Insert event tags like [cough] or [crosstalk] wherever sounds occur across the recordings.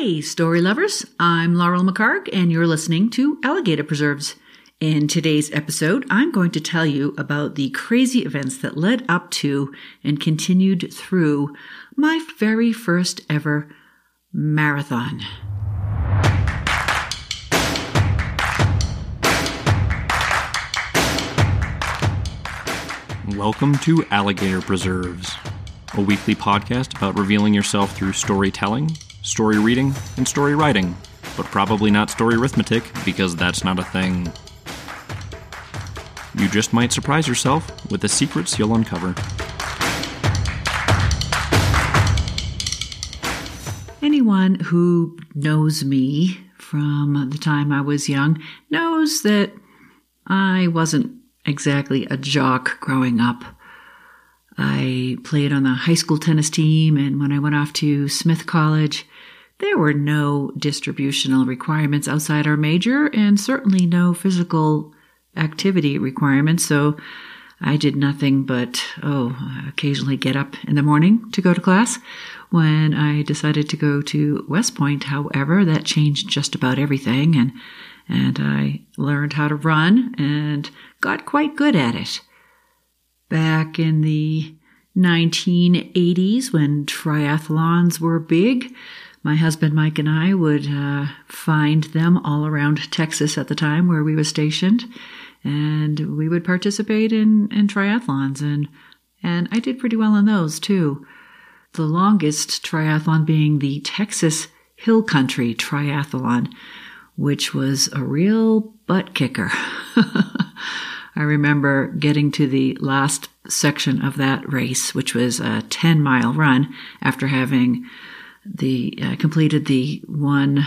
Hey, story lovers. I'm Laurel McHargue, and you're listening to Alligator Preserves. In today's episode, I'm going to tell you about the crazy events that led up to and continued through my very first ever marathon. Welcome to Alligator Preserves, a weekly podcast about revealing yourself through storytelling, story reading, and story writing, but probably not story arithmetic because that's not a thing. You just might surprise yourself with the secrets you'll uncover. Anyone who knows me from the time I was young knows that I wasn't exactly a jock growing up. I played on the high school tennis team, and when I went off to Smith College, there were no distributional requirements outside our major, and certainly no physical activity requirements. So I did nothing but, oh, occasionally get up in the morning to go to class. When I decided to go to West Point, however, that changed just about everything, and and I learned how to run and got quite good at it. Back in the 1980s, when triathlons were big, my husband Mike and I would uh, find them all around Texas at the time where we were stationed, and we would participate in, in triathlons, and and I did pretty well in those too. The longest triathlon being the Texas Hill Country Triathlon, which was a real butt kicker. [laughs] I remember getting to the last section of that race, which was a 10 mile run after having the uh, completed the one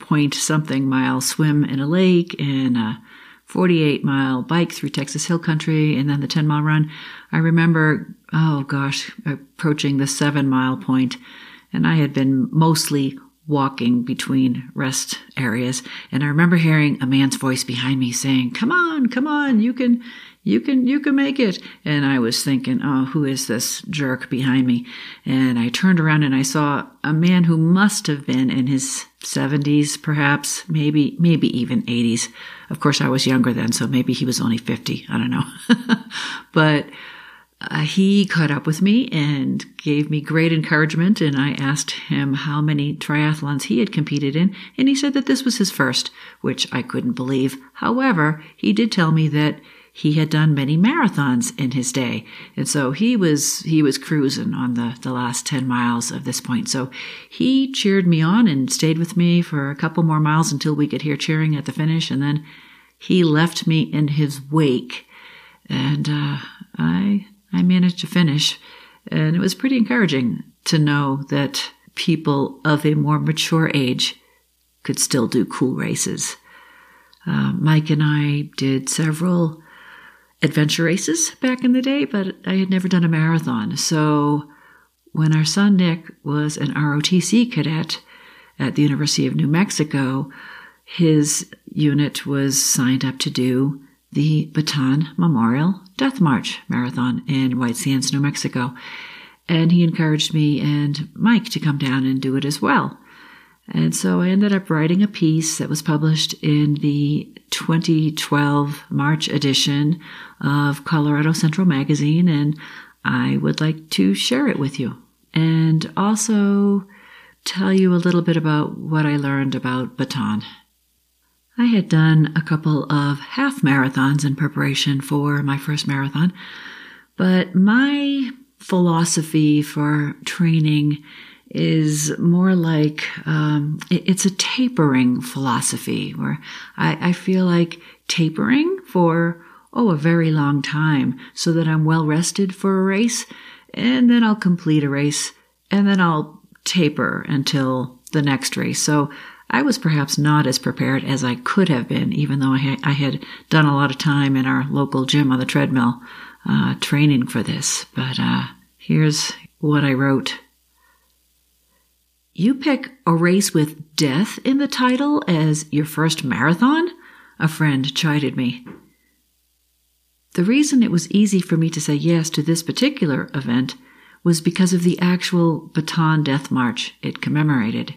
point something mile swim in a lake and a 48 mile bike through Texas Hill Country and then the 10 mile run. I remember, oh gosh, approaching the seven mile point and I had been mostly walking between rest areas. And I remember hearing a man's voice behind me saying, come on, come on, you can, you can, you can make it. And I was thinking, oh, who is this jerk behind me? And I turned around and I saw a man who must have been in his seventies, perhaps, maybe, maybe even eighties. Of course, I was younger then, so maybe he was only 50. I don't know. [laughs] but, uh, he caught up with me and gave me great encouragement. And I asked him how many triathlons he had competed in. And he said that this was his first, which I couldn't believe. However, he did tell me that he had done many marathons in his day. And so he was, he was cruising on the, the last 10 miles of this point. So he cheered me on and stayed with me for a couple more miles until we could hear cheering at the finish. And then he left me in his wake. And, uh, I, I managed to finish. And it was pretty encouraging to know that people of a more mature age could still do cool races. Uh, Mike and I did several adventure races back in the day, but I had never done a marathon. So when our son Nick was an ROTC cadet at the University of New Mexico, his unit was signed up to do the Bataan Memorial Death March Marathon in White Sands, New Mexico. And he encouraged me and Mike to come down and do it as well. And so I ended up writing a piece that was published in the 2012 March edition of Colorado Central Magazine, and I would like to share it with you. And also tell you a little bit about what I learned about Bataan. I had done a couple of half marathons in preparation for my first marathon, but my philosophy for training is more like um, it, it's a tapering philosophy where I, I feel like tapering for oh a very long time so that I'm well rested for a race, and then I'll complete a race, and then I'll taper until the next race. So I was perhaps not as prepared as I could have been, even though I, ha- I had done a lot of time in our local gym on the treadmill uh, training for this. But uh, here's what I wrote. You pick a race with death in the title as your first marathon? A friend chided me. The reason it was easy for me to say yes to this particular event was because of the actual Bataan Death March it commemorated.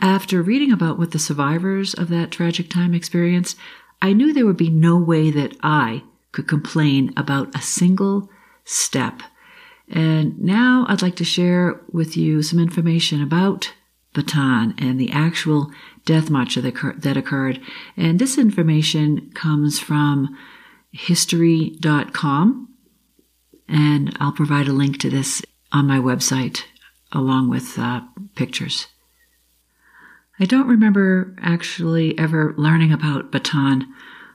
After reading about what the survivors of that tragic time experienced, I knew there would be no way that I could complain about a single step. And now I'd like to share with you some information about Bataan and the actual death march that occurred. And this information comes from history.com. And I'll provide a link to this on my website along with uh, pictures. I don't remember actually ever learning about Bataan,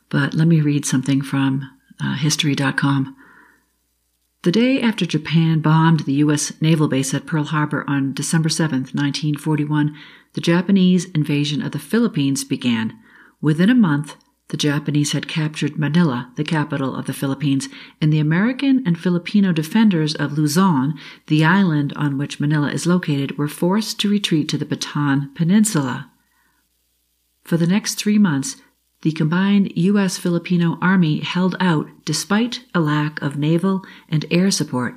but let me read something from uh, history.com. The day after Japan bombed the U.S. naval base at Pearl Harbor on December 7, 1941, the Japanese invasion of the Philippines began. Within a month, the Japanese had captured Manila, the capital of the Philippines, and the American and Filipino defenders of Luzon, the island on which Manila is located, were forced to retreat to the Bataan Peninsula. For the next three months, the combined U.S. Filipino Army held out despite a lack of naval and air support.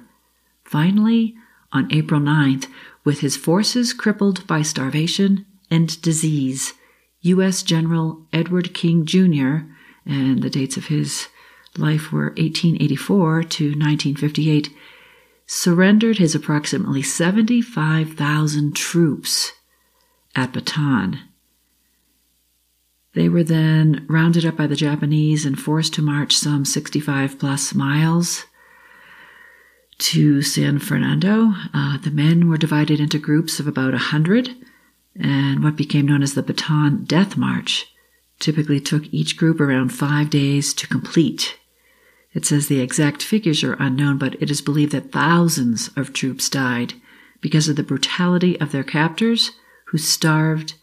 Finally, on April 9th, with his forces crippled by starvation and disease, U.S. General Edward King Jr., and the dates of his life were 1884 to 1958, surrendered his approximately 75,000 troops at Bataan they were then rounded up by the Japanese and forced to march some 65 plus miles to San Fernando. Uh, the men were divided into groups of about 100, and what became known as the Bataan Death March typically took each group around five days to complete. It says the exact figures are unknown, but it is believed that thousands of troops died because of the brutality of their captors who starved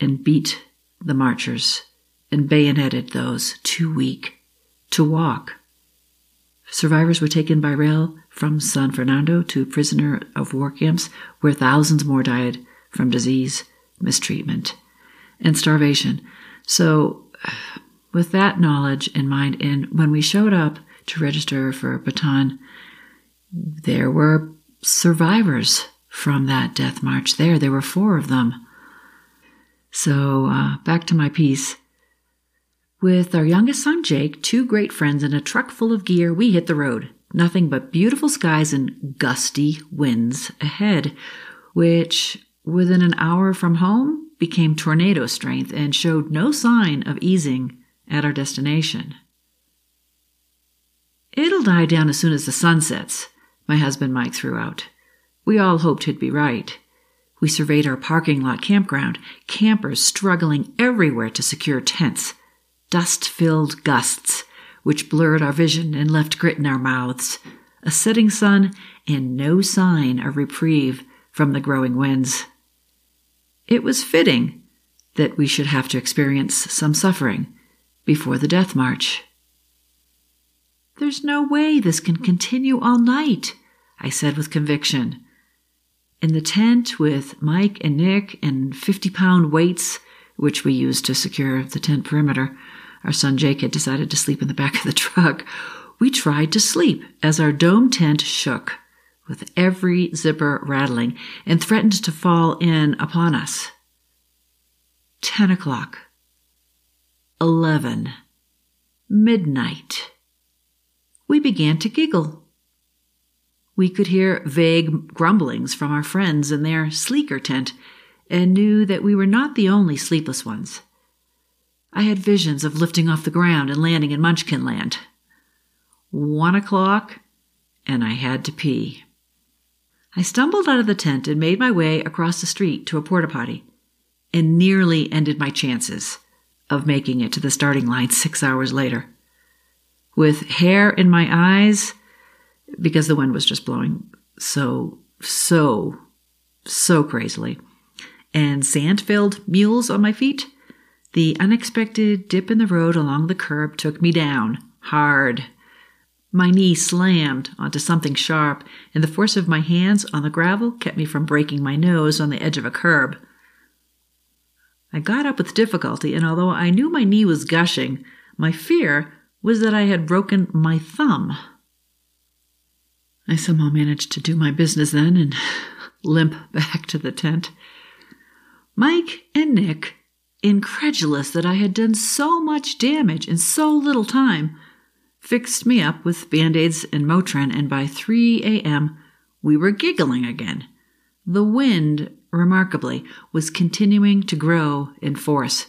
and beat the marchers and bayoneted those too weak to walk. Survivors were taken by rail from San Fernando to prisoner of war camps, where thousands more died from disease, mistreatment, and starvation. So, with that knowledge in mind, and when we showed up to register for Bataan, there were survivors from that death march there. There were four of them. So, uh, back to my piece. With our youngest son Jake, two great friends, and a truck full of gear, we hit the road. Nothing but beautiful skies and gusty winds ahead, which, within an hour from home, became tornado strength and showed no sign of easing at our destination. It'll die down as soon as the sun sets, my husband Mike threw out. We all hoped he'd be right. We surveyed our parking lot campground, campers struggling everywhere to secure tents, dust filled gusts, which blurred our vision and left grit in our mouths, a setting sun, and no sign of reprieve from the growing winds. It was fitting that we should have to experience some suffering before the death march. There's no way this can continue all night, I said with conviction in the tent with Mike and Nick and 50 pound weights, which we used to secure the tent perimeter. Our son Jake had decided to sleep in the back of the truck. We tried to sleep as our dome tent shook, with every zipper rattling, and threatened to fall in upon us. Ten o'clock. Eleven. Midnight. We began to giggle we could hear vague grumblings from our friends in their sleeker tent and knew that we were not the only sleepless ones. I had visions of lifting off the ground and landing in Munchkin Land. One o'clock, and I had to pee. I stumbled out of the tent and made my way across the street to a porta potty, and nearly ended my chances of making it to the starting line six hours later. With hair in my eyes because the wind was just blowing so, so, so crazily. And sand filled mules on my feet. The unexpected dip in the road along the curb took me down hard. My knee slammed onto something sharp, and the force of my hands on the gravel kept me from breaking my nose on the edge of a curb. I got up with difficulty, and although I knew my knee was gushing, my fear was that I had broken my thumb. I somehow managed to do my business then and [laughs] limp back to the tent. Mike and Nick, incredulous that I had done so much damage in so little time, fixed me up with band aids and Motrin, and by 3 a.m., we were giggling again. The wind, remarkably, was continuing to grow in force.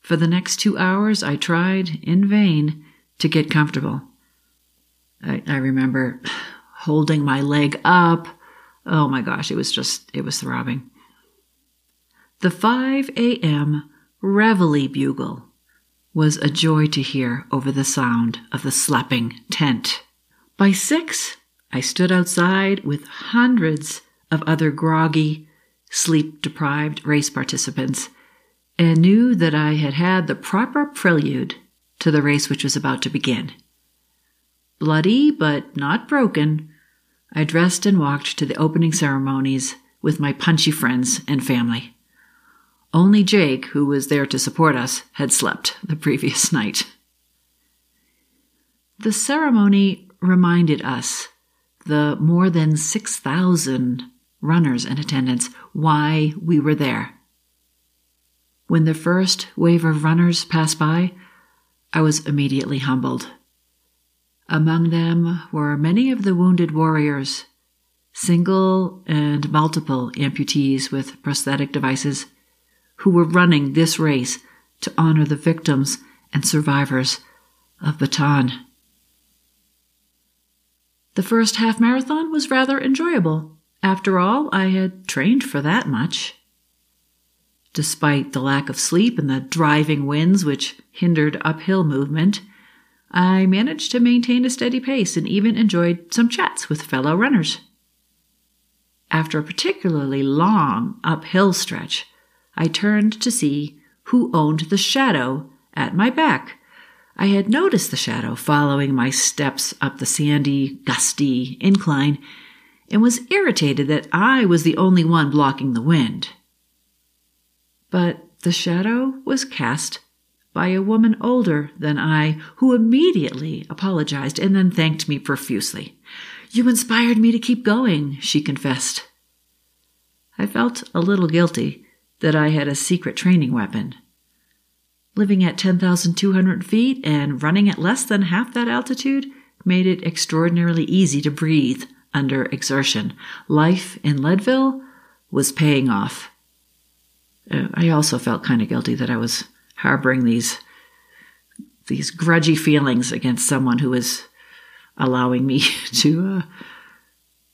For the next two hours, I tried in vain to get comfortable. I, I remember holding my leg up. Oh my gosh, it was just, it was throbbing. The 5 a.m. reveille bugle was a joy to hear over the sound of the slapping tent. By six, I stood outside with hundreds of other groggy, sleep deprived race participants and knew that I had had the proper prelude to the race which was about to begin. Bloody but not broken, I dressed and walked to the opening ceremonies with my punchy friends and family. Only Jake, who was there to support us, had slept the previous [laughs] night. The ceremony reminded us, the more than 6,000 runners in attendance, why we were there. When the first wave of runners passed by, I was immediately humbled. Among them were many of the wounded warriors, single and multiple amputees with prosthetic devices who were running this race to honor the victims and survivors of Bataan. The first half marathon was rather enjoyable. After all, I had trained for that much. Despite the lack of sleep and the driving winds which hindered uphill movement, I managed to maintain a steady pace and even enjoyed some chats with fellow runners. After a particularly long uphill stretch, I turned to see who owned the shadow at my back. I had noticed the shadow following my steps up the sandy, gusty incline and was irritated that I was the only one blocking the wind. But the shadow was cast by a woman older than I, who immediately apologized and then thanked me profusely. You inspired me to keep going, she confessed. I felt a little guilty that I had a secret training weapon. Living at 10,200 feet and running at less than half that altitude made it extraordinarily easy to breathe under exertion. Life in Leadville was paying off. Uh, I also felt kind of guilty that I was harboring these these grudgy feelings against someone who was allowing me [laughs] to uh,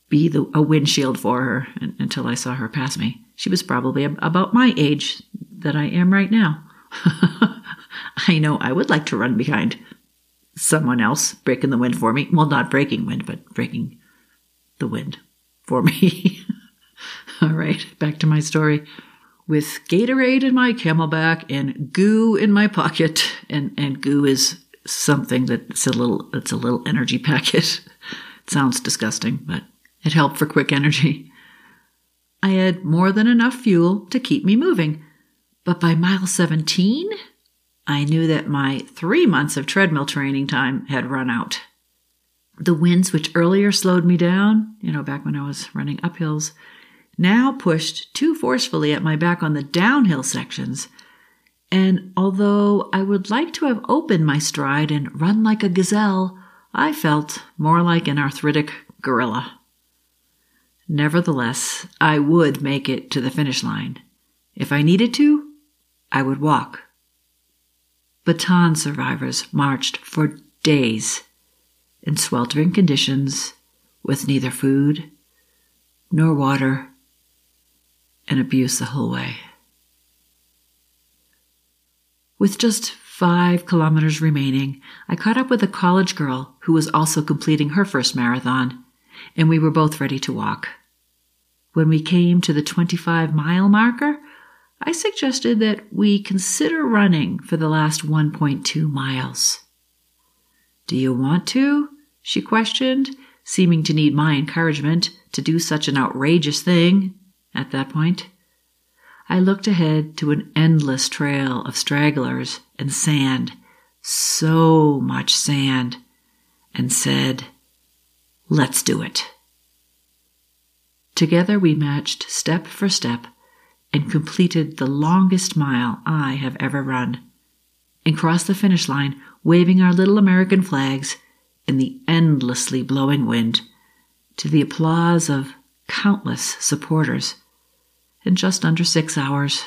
be the, a windshield for her until I saw her pass me. She was probably about my age that I am right now. [laughs] I know I would like to run behind someone else breaking the wind for me. Well, not breaking wind, but breaking the wind for me. [laughs] All right, back to my story. With Gatorade in my CamelBak and goo in my pocket, and, and goo is something that's a little it's a little energy packet. [laughs] It sounds disgusting, but it helped for quick energy. I had more than enough fuel to keep me moving. But by mile 17, I knew that my three months of treadmill training time had run out. The winds, which earlier slowed me down, you know, back when I was running up hills, now pushed too forcefully at my back on the downhill sections. And although I would like to have opened my stride and run like a gazelle, I felt more like an arthritic gorilla. Nevertheless, I would make it to the finish line. If I needed to, I would walk. Bataan survivors marched for days in sweltering conditions with neither food nor water and abuse the whole way. With just five kilometers remaining, I caught up with a college girl who was also completing her first marathon and we were both ready to walk. When we came to the 25 mile marker, I suggested that we consider running for the last 1.2 miles. Do you want to? she questioned, seeming to need my encouragement to do such an outrageous thing at that point. I looked ahead to an endless trail of stragglers and sand, so much sand, and said, Let's do it. Together we matched step for step, and completed the longest mile I have ever run, and crossed the finish line waving our little American flags in the endlessly blowing wind to the applause of countless supporters in just under six hours.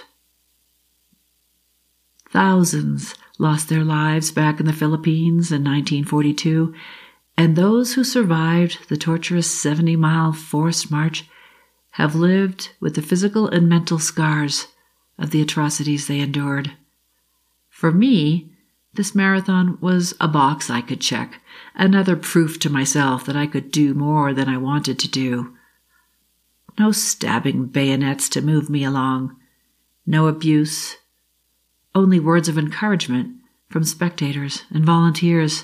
Thousands lost their lives back in the Philippines in 1942, and those who survived the torturous 70 mile forced march have lived with the physical and mental scars of the atrocities they endured. For me, this marathon was a box I could check, another proof to myself that I could do more than I wanted to do. No stabbing bayonets to move me along, no abuse, only words of encouragement from spectators and volunteers,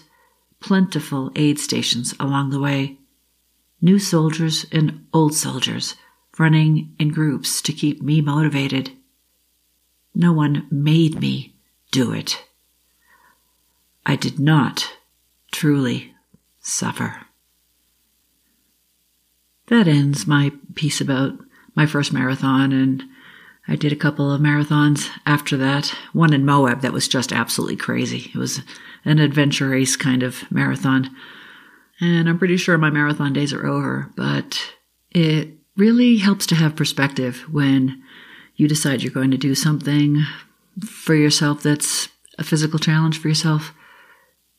plentiful aid stations along the way, new soldiers and old soldiers running in groups to keep me motivated. No one made me do it. I did not truly suffer. That ends my piece about my first marathon, and I did a couple of marathons after that. One in Moab that was just absolutely crazy. It was an adventure race kind of marathon. And I'm pretty sure my marathon days are over, but it really helps to have perspective when you decide you're going to do something for yourself that's a physical challenge for yourself.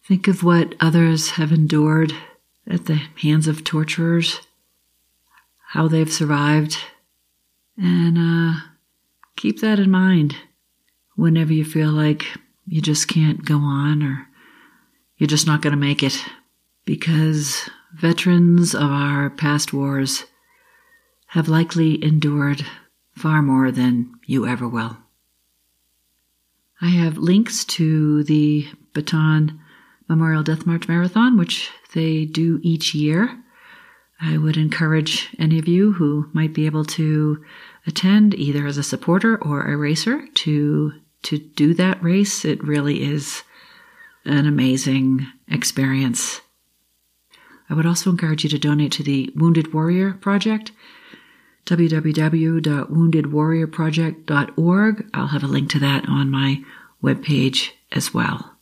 Think of what others have endured at the hands of torturers, how they've survived, and uh, keep that in mind whenever you feel like you just can't go on or you're just not going to make it. Because veterans of our past wars have likely endured far more than you ever will. I have links to the Bataan Memorial Death March Marathon, which they do each year. I would encourage any of you who might be able to attend either as a supporter or a racer to to do that race. It really is an amazing experience. I would also encourage you to donate to the Wounded Warrior Project www.woundedwarriorproject.org. I'll have a link to that on my webpage as well.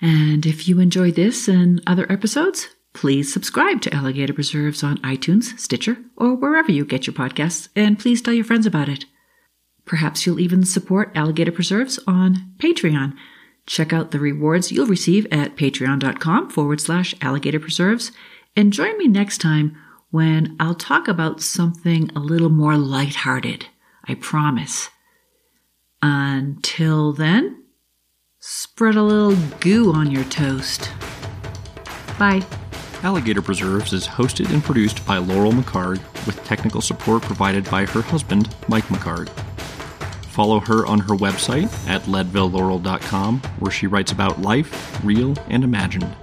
And if you enjoy this and other episodes, please subscribe to Alligator Preserves on iTunes, Stitcher, or wherever you get your podcasts, and please tell your friends about it. Perhaps you'll even support Alligator Preserves on Patreon. Check out the rewards you'll receive at patreon.com forward slash alligator preserves, and join me next time when I'll talk about something a little more lighthearted. I promise. Until then, spread a little goo on your toast. Bye. Alligator Preserves is hosted and produced by Laurel McHargue, with technical support provided by her husband, Mike McHargue. Follow her on her website at leadvillelaurel.com, where she writes about life, real and imagined.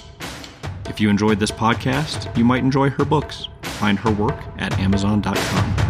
If you enjoyed this podcast, you might enjoy her books. Find her work at amazon.com.